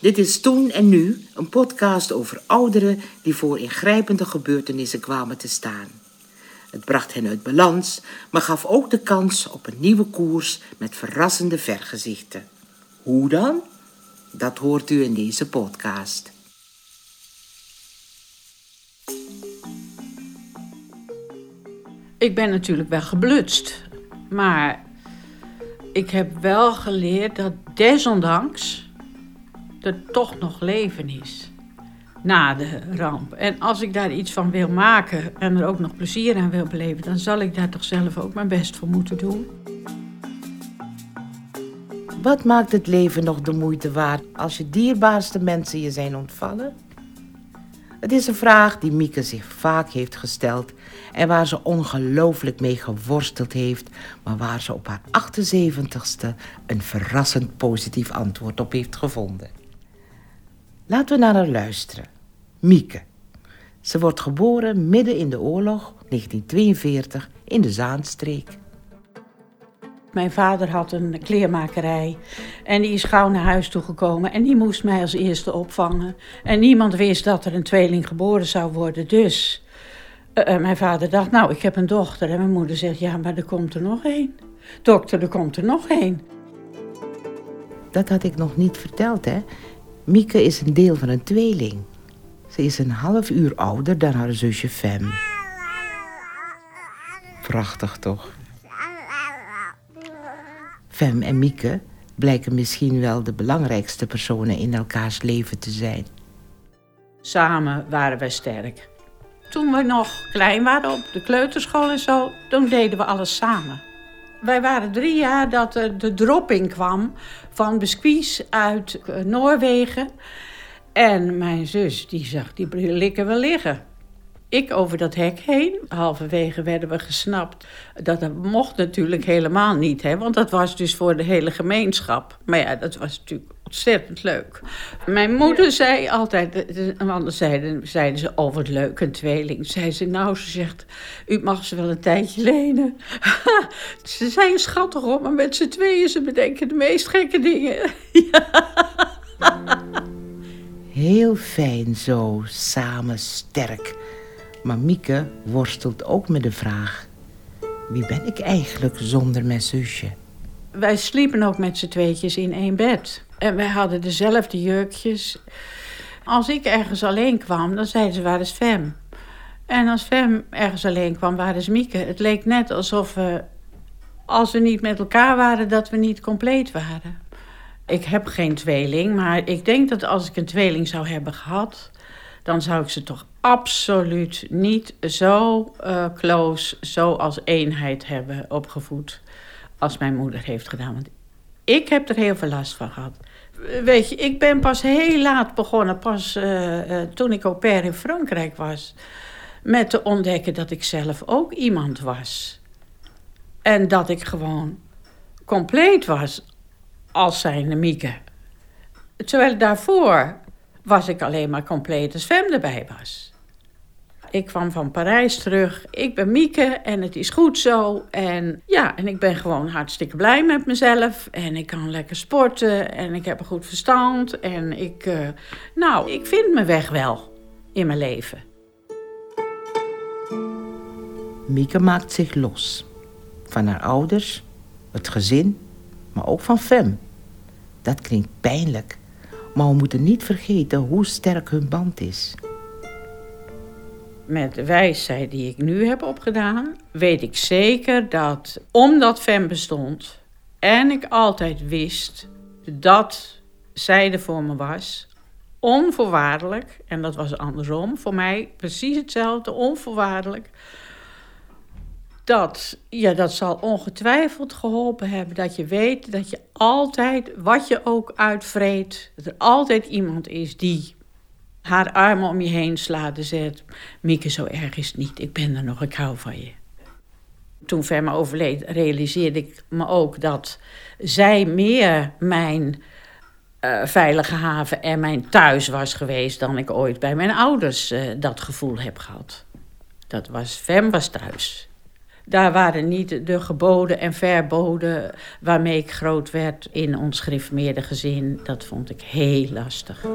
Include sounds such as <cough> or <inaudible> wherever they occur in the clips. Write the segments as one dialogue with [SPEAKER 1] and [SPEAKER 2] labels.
[SPEAKER 1] Dit is Toen en Nu, een podcast over ouderen die voor ingrijpende gebeurtenissen kwamen te staan. Het bracht hen uit balans, maar gaf ook de kans op een nieuwe koers met verrassende vergezichten. Hoe dan? Dat hoort u in deze podcast.
[SPEAKER 2] Ik ben natuurlijk wel geblutst, maar ik heb wel geleerd dat desondanks er toch nog leven is na de ramp. En als ik daar iets van wil maken en er ook nog plezier aan wil beleven, dan zal ik daar toch zelf ook mijn best voor moeten doen.
[SPEAKER 1] Wat maakt het leven nog de moeite waard als je dierbaarste mensen je zijn ontvallen? Het is een vraag die Mieke zich vaak heeft gesteld en waar ze ongelooflijk mee geworsteld heeft, maar waar ze op haar 78ste een verrassend positief antwoord op heeft gevonden. Laten we naar haar luisteren. Mieke. Ze wordt geboren midden in de oorlog, 1942, in de Zaanstreek.
[SPEAKER 2] Mijn vader had een kleermakerij en die is gauw naar huis toegekomen en die moest mij als eerste opvangen. En niemand wist dat er een tweeling geboren zou worden, dus uh, mijn vader dacht, nou, ik heb een dochter. En mijn moeder zegt, ja, maar er komt er nog één. Dokter, er komt er nog één.
[SPEAKER 1] Dat had ik nog niet verteld, hè. Mieke is een deel van een tweeling. Ze is een half uur ouder dan haar zusje Fem. Prachtig toch? Fem en Mieke blijken misschien wel de belangrijkste personen in elkaars leven te zijn.
[SPEAKER 2] Samen waren wij sterk. Toen we nog klein waren op de kleuterschool en zo, toen deden we alles samen. Wij waren drie jaar dat er de dropping kwam van biscuits uit eh, Noorwegen. En mijn zus, die zag die likken wel liggen. Ik over dat hek heen. Halverwege werden we gesnapt. Dat, mocht natuurlijk helemaal niet, hè, want dat was dus voor de hele gemeenschap. Maar ja, dat was natuurlijk ontzettend leuk. Mijn moeder zei altijd, want zeiden, zeiden ze, oh wat leuk, een tweeling. Zei ze, nou, ze zegt, u mag ze wel een tijdje lenen. <laughs> ze zijn schattig op, maar met z'n tweeën, ze bedenken de meest gekke dingen. <laughs>
[SPEAKER 1] Heel fijn zo, samen sterk. Maar Mieke worstelt ook met de vraag: wie ben ik eigenlijk zonder mijn zusje?
[SPEAKER 2] Wij sliepen ook met z'n tweetjes in één bed. En wij hadden dezelfde jurkjes. Als ik ergens alleen kwam, dan zeiden ze: waar is Fem? En als Fem ergens alleen kwam, waar is Mieke? Het leek net alsof we, als we niet met elkaar waren, dat we niet compleet waren. Ik heb geen tweeling, maar ik denk dat als ik een tweeling zou hebben gehad, dan zou ik ze toch absoluut niet zo uh, close, zo als eenheid hebben opgevoed als mijn moeder heeft gedaan. Want ik heb er heel veel last van gehad. Weet je, ik ben pas heel laat begonnen, pas uh, uh, toen ik au pair in Frankrijk was, met te ontdekken dat ik zelf ook iemand was. En dat ik gewoon compleet was als zijn Mieke. Terwijl daarvoor was ik alleen maar compleet als Fem erbij was. Ik kwam van Parijs terug. Ik ben Mieke en het is goed zo. En ja, en ik ben gewoon hartstikke blij met mezelf. En ik kan lekker sporten en ik heb een goed verstand. En ik, uh, nou, ik vind mijn weg wel in mijn leven.
[SPEAKER 1] Mieke maakt zich los. Van haar ouders, het gezin, maar ook van Fem. Dat klinkt pijnlijk. Maar we moeten niet vergeten hoe sterk hun band is.
[SPEAKER 2] Met de wijsheid die ik nu heb opgedaan, weet ik zeker dat omdat Fem bestond en ik altijd wist dat zij er voor me was, onvoorwaardelijk, en dat was andersom, voor mij precies hetzelfde, onvoorwaardelijk, dat, ja, dat zal ongetwijfeld geholpen hebben. Dat je weet dat je altijd, wat je ook uitvreet, dat er altijd iemand is die haar armen om je heen slaat en zegt: Mieke, zo erg is het niet, ik ben er nog, ik hou van je. Toen Verma overleed, realiseerde ik me ook dat zij meer mijn uh, veilige haven en mijn thuis was geweest dan ik ooit bij mijn ouders uh, dat gevoel heb gehad. Dat was, Fem was thuis. Daar waren niet de geboden en verboden waarmee ik groot werd in ons gereformeerde gezin. Dat vond ik heel lastig.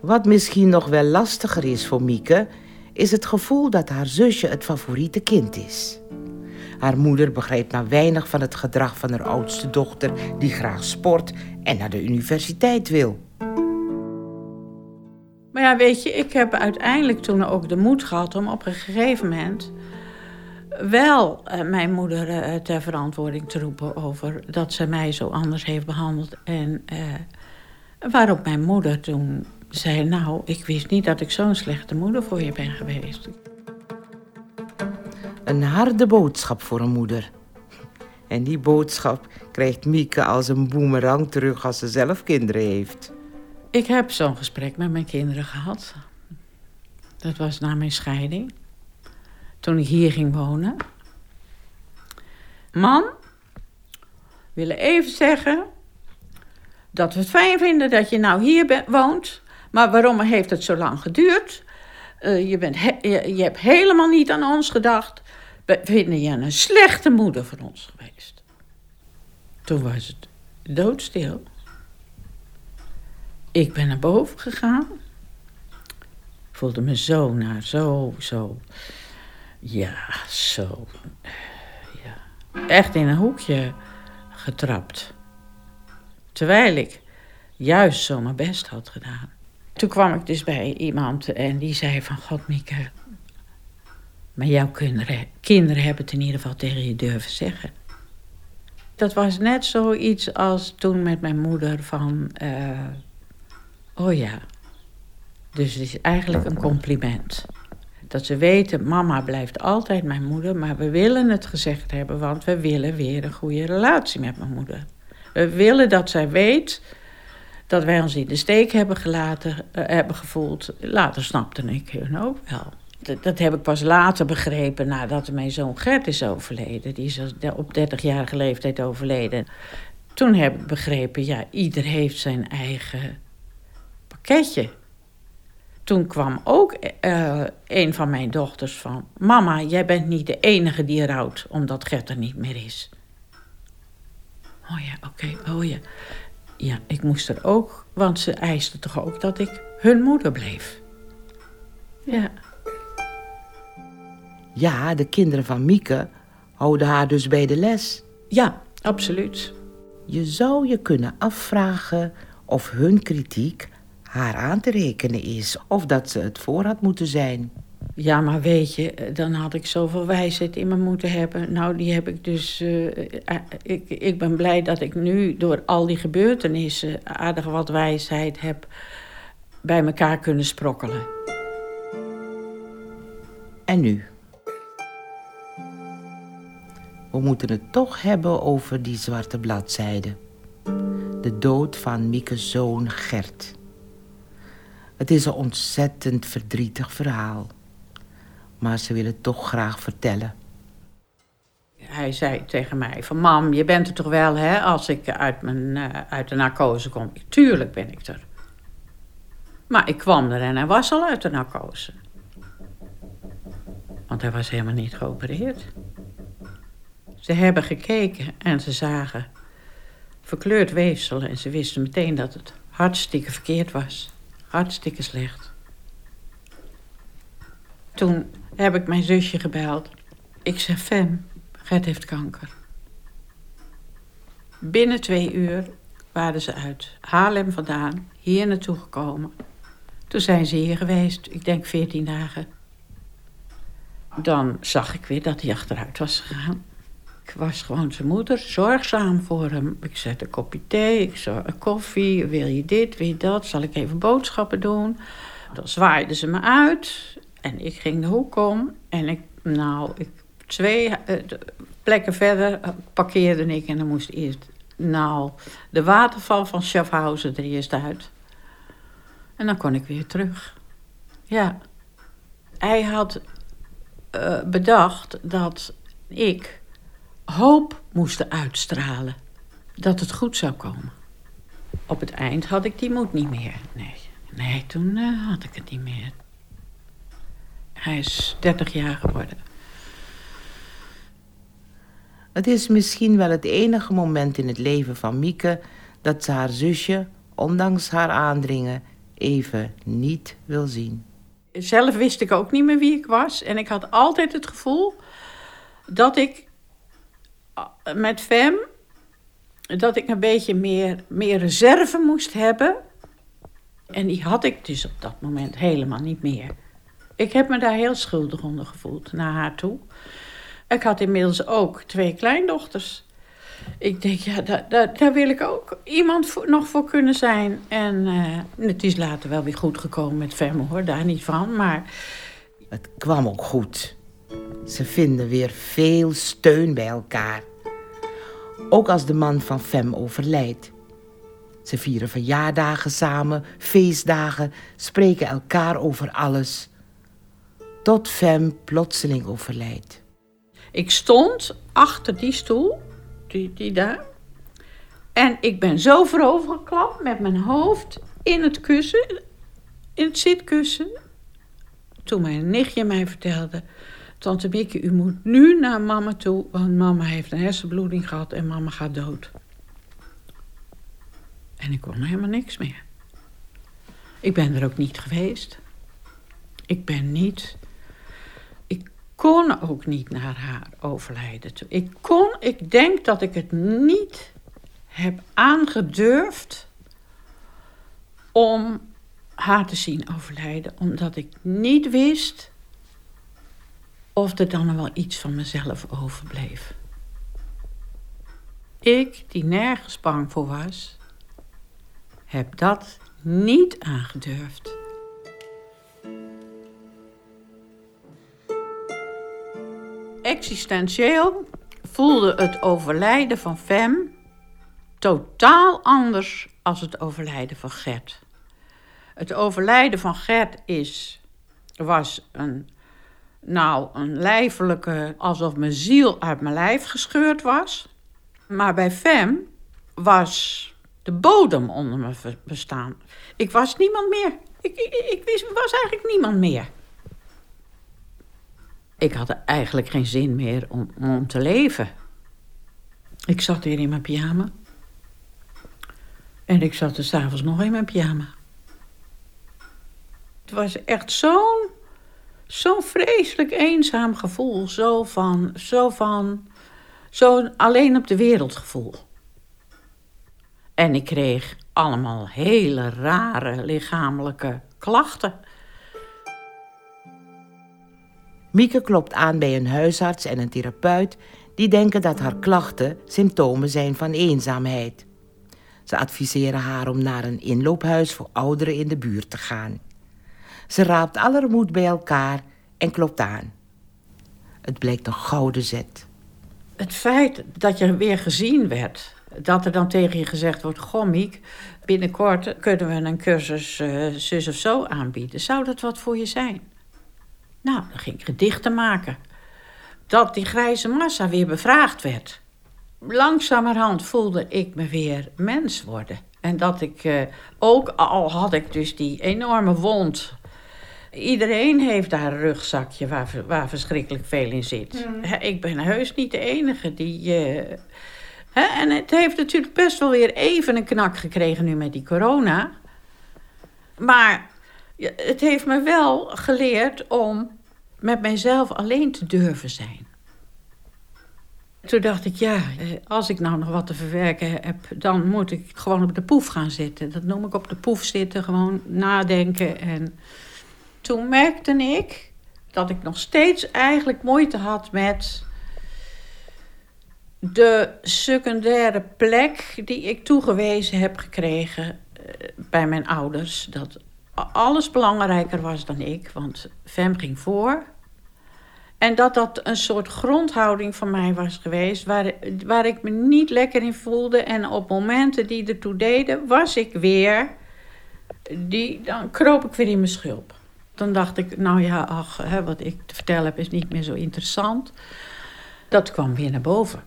[SPEAKER 1] Wat misschien nog wel lastiger is voor Mieke, is het gevoel dat haar zusje het favoriete kind is. Haar moeder begrijpt maar weinig van het gedrag van haar oudste dochter, die graag sport en naar de universiteit wil.
[SPEAKER 2] Ja, weet je, ik heb uiteindelijk toen ook de moed gehad om op een gegeven moment wel uh, mijn moeder uh, ter verantwoording te roepen over dat ze mij zo anders heeft behandeld. En uh, waarop mijn moeder toen zei: Nou, ik wist niet dat ik zo'n slechte moeder voor je ben geweest.
[SPEAKER 1] Een harde boodschap voor een moeder. En die boodschap krijgt Mieke als een boemerang terug als ze zelf kinderen heeft.
[SPEAKER 2] Ik heb zo'n gesprek met mijn kinderen gehad. Dat was na mijn scheiding. Toen ik hier ging wonen. Man, willen even zeggen dat we het fijn vinden dat je nou hier woont. Maar waarom heeft het zo lang geduurd? Uh, je, bent je, je hebt helemaal niet aan ons gedacht. We vinden je een slechte moeder voor ons geweest. Toen was het doodstil. Ik ben naar boven gegaan. Voelde me zo naar, zo, zo. Ja, zo. Ja. Echt in een hoekje getrapt. Terwijl ik juist zo mijn best had gedaan. Toen kwam ik dus bij iemand en die zei van... God, Mieke, maar jouw kinderen, kinderen hebben het in ieder geval tegen je durven zeggen. Dat was net zoiets als toen met mijn moeder van... Uh, oh ja, dus het is eigenlijk een compliment. Dat ze weten, mama blijft altijd mijn moeder, maar we willen het gezegd hebben, want we willen weer een goede relatie met mijn moeder. We willen dat zij weet dat wij ons in de steek hebben gelaten, uh, hebben gevoeld. Later snapte ik hun ook wel dat, dat, heb ik pas later begrepen nadat mijn zoon Gert is overleden. Die is op 30-jarige leeftijd overleden. Toen heb ik begrepen, ja, ieder heeft zijn eigen pakketje. Toen kwam ook uh, een van mijn dochters van... Mama, jij bent niet de enige die rouwt omdat Gert er niet meer is. Oh ja, oké, oh ja. Ja, ik moest er ook, want ze eisten toch ook dat ik hun moeder bleef. Ja.
[SPEAKER 1] Ja, de kinderen van Mieke houden haar dus bij de les.
[SPEAKER 2] Ja, absoluut.
[SPEAKER 1] Je zou je kunnen afvragen of hun kritiek haar aan te rekenen is, of dat ze het voor had moeten zijn.
[SPEAKER 2] Ja, maar weet je, dan had ik zoveel wijsheid in me moeten hebben. Nou, die heb ik dus. Uh, ik, ik ben blij dat ik nu door al die gebeurtenissen aardig wat wijsheid heb bij elkaar kunnen sprokkelen.
[SPEAKER 1] En nu? We moeten het toch hebben over die zwarte bladzijde. De dood van Mieke's zoon Gert. Het is een ontzettend verdrietig verhaal. Maar ze willen het toch graag vertellen.
[SPEAKER 2] Hij zei tegen mij van... Mam, je bent er toch wel, hè, als ik uit, mijn, uh, uit de narcose kom? Tuurlijk ben ik er. Maar ik kwam er en hij was al uit de narcose. Want hij was helemaal niet geopereerd. Ze hebben gekeken en ze zagen verkleurd weefsel en ze wisten meteen dat het hartstikke verkeerd was. Hartstikke slecht. Toen heb ik mijn zusje gebeld. Ik zeg, Fem, Gert heeft kanker. Binnen twee uur waren ze uit Haarlem vandaan, hier naartoe gekomen. Toen zijn ze hier geweest, ik denk veertien dagen. Dan zag ik weer dat hij achteruit was gegaan. Ik was gewoon zijn moeder, zorgzaam voor hem. Ik zette een kopje thee, ik een koffie. Wil je dit, wil je dat? Zal ik even boodschappen doen? Dan zwaaiden ze me uit. En ik ging de hoek om. En ik, nou, ik, twee uh, plekken verder uh, parkeerde ik. En dan moest eerst, nou, de waterval van Schaffhausen er eerst uit. En dan kon ik weer terug. Ja. Hij had uh, bedacht dat ik hoop moesten uitstralen dat het goed zou komen. Op het eind had ik die moed niet meer. Nee, nee toen uh, had ik het niet meer. Hij is 30 jaar geworden.
[SPEAKER 1] Het is misschien wel het enige moment in het leven van Mieke dat ze haar zusje, ondanks haar aandringen, even niet wil zien.
[SPEAKER 2] Zelf wist ik ook niet meer wie ik was. En ik had altijd het gevoel dat ik eh, met Fem, dat ik een beetje meer, meer reserve moest hebben. En die had ik dus op dat moment helemaal niet meer. Ik heb me daar heel schuldig onder gevoeld naar haar toe. Ik had inmiddels ook twee kleindochters. Ik denk, ja, daar, daar, wil ik ook iemand voor, nog voor kunnen zijn. En uh, het is later wel weer goed gekomen met Femme, hoor, daar niet van. Maar
[SPEAKER 1] Het kwam ook goed. Ze vinden weer veel steun bij elkaar. Ook als de man van Fem overlijdt. Ze vieren verjaardagen samen, feestdagen, spreken elkaar over alles. Tot Fem plotseling overlijdt.
[SPEAKER 2] ik stond achter die stoel, die, die daar. En ik ben zo voorovergeklapt met mijn hoofd in het kussen, in het zitkussen. Toen mijn nichtje mij vertelde... Tante Mieke, u moet nu naar mama toe, want mama heeft een hersenbloeding gehad en mama gaat dood. En ik kon helemaal niks meer. Ik ben er ook niet geweest. Ik ben niet. Ik kon ook niet naar haar overlijden toe. Ik kon, ik denk dat ik het niet heb aangedurfd om haar te zien overlijden, omdat ik niet wist of er dan wel iets van mezelf overbleef. Ik, die nergens bang voor was, heb dat niet aangedurfd. Existentieel voelde het overlijden van Fem totaal anders als het overlijden van Gert. Het overlijden van Gert is, was een, nou, een lijfelijke, alsof mijn ziel uit mijn lijf gescheurd was. Maar bij Fem was de bodem onder ver- bestaan. Ik was niemand meer. Ik, ik, ik wist, was eigenlijk niemand meer. Ik had eigenlijk geen zin meer om, om te leven. Ik zat weer in mijn pyjama. En ik zat er s'avonds nog in mijn pyjama. Het was echt zo'n zo'n vreselijk eenzaam gevoel. Zo van, zo van, zo'n alleen op de wereld gevoel. En ik kreeg allemaal hele rare lichamelijke klachten.
[SPEAKER 1] Mieke klopt aan bij een huisarts en een therapeut die denken dat haar klachten symptomen zijn van eenzaamheid. Ze adviseren haar om naar een inloophuis voor ouderen in de buurt te gaan. Ze raapt aller moed bij elkaar en klopt aan. Het blijkt een gouden zet.
[SPEAKER 2] Het feit dat je weer gezien werd, dat er dan tegen je gezegd wordt: Goh, binnenkort kunnen we een cursus eh, zus of zo aanbieden. Zou dat wat voor je zijn? Nou, dan ging ik gedichten maken. Dat die grijze massa weer bevraagd werd. Langzamerhand voelde ik me weer mens worden. En dat ik eh, ook al had ik dus die enorme wond. Iedereen heeft daar een rugzakje waar, waar verschrikkelijk veel in zit. Hè, Ik ben heus niet de enige die. eh, hè, en het heeft natuurlijk best wel weer even een knak gekregen nu met die corona. Maar het heeft me wel geleerd om met mijzelf alleen te durven zijn. Toen dacht ik, ja, eh, als ik nou nog wat te verwerken heb, dan moet ik gewoon op de poef gaan zitten. Dat noem ik op de poef zitten, gewoon nadenken. En toen merkte ik dat ik nog steeds eigenlijk moeite had met de secundaire plek die ik toegewezen heb gekregen eh, bij mijn ouders. Dat alles belangrijker was dan ik, want Fem ging voor. En dat dat een soort grondhouding van mij was geweest, waar, waar ik me niet lekker in voelde. En op momenten die ertoe deden, was ik weer, die, dan kroop ik weer in mijn schulp. Dan dacht ik, nou ja, ach, hè, wat ik te vertellen heb is niet meer zo interessant. Dat kwam weer naar boven.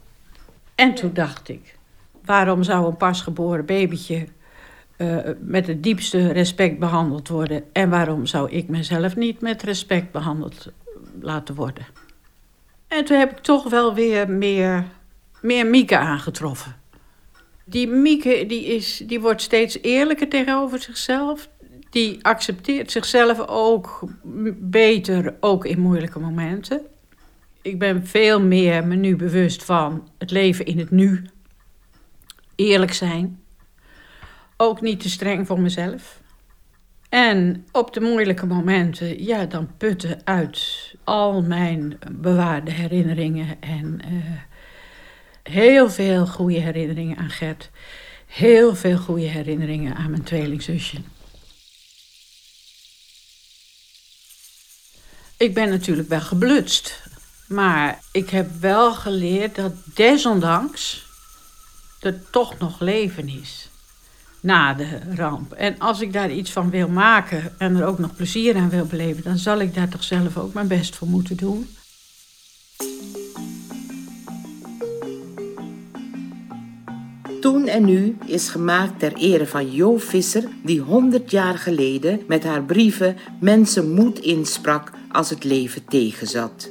[SPEAKER 2] En toen dacht ik, waarom zou een pasgeboren babytje eh, met het diepste respect behandeld worden. En waarom zou ik mezelf niet met respect behandeld laten worden? En toen heb ik toch wel weer meer, meer Mieke aangetroffen. Die Mieke die is, die wordt steeds eerlijker tegenover zichzelf. Die accepteert zichzelf ook beter, ook in moeilijke momenten. Ik ben veel meer me nu bewust van het leven in het nu. Eerlijk zijn. Ook niet te streng voor mezelf. En op de moeilijke momenten, ja, dan putten uit al mijn bewaarde herinneringen. En uh, heel veel goede herinneringen aan Gert. Heel veel goede herinneringen aan mijn tweelingzusje. Ik ben natuurlijk wel geblutst. Maar ik heb wel geleerd dat desondanks er toch nog leven is na de ramp. En als ik daar iets van wil maken en er ook nog plezier aan wil beleven, dan zal ik daar toch zelf ook mijn best voor moeten doen.
[SPEAKER 1] Toen en Nu is gemaakt ter ere van Jo Visser, die 100 jaar geleden met haar brieven mensen moed insprak als het leven tegenzat.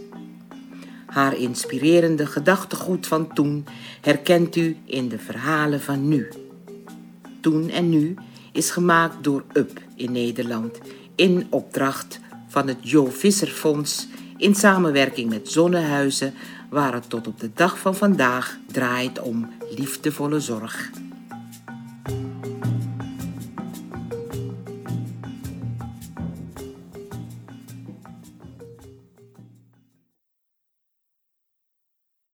[SPEAKER 1] Haar inspirerende gedachtegoed van toen herkent u in de verhalen van nu. Toen en Nu is gemaakt door UP in Nederland in opdracht van het Jo Visser Fonds in samenwerking met Zonnehuizen, waar het tot op de dag van vandaag draait om liefdevolle zorg.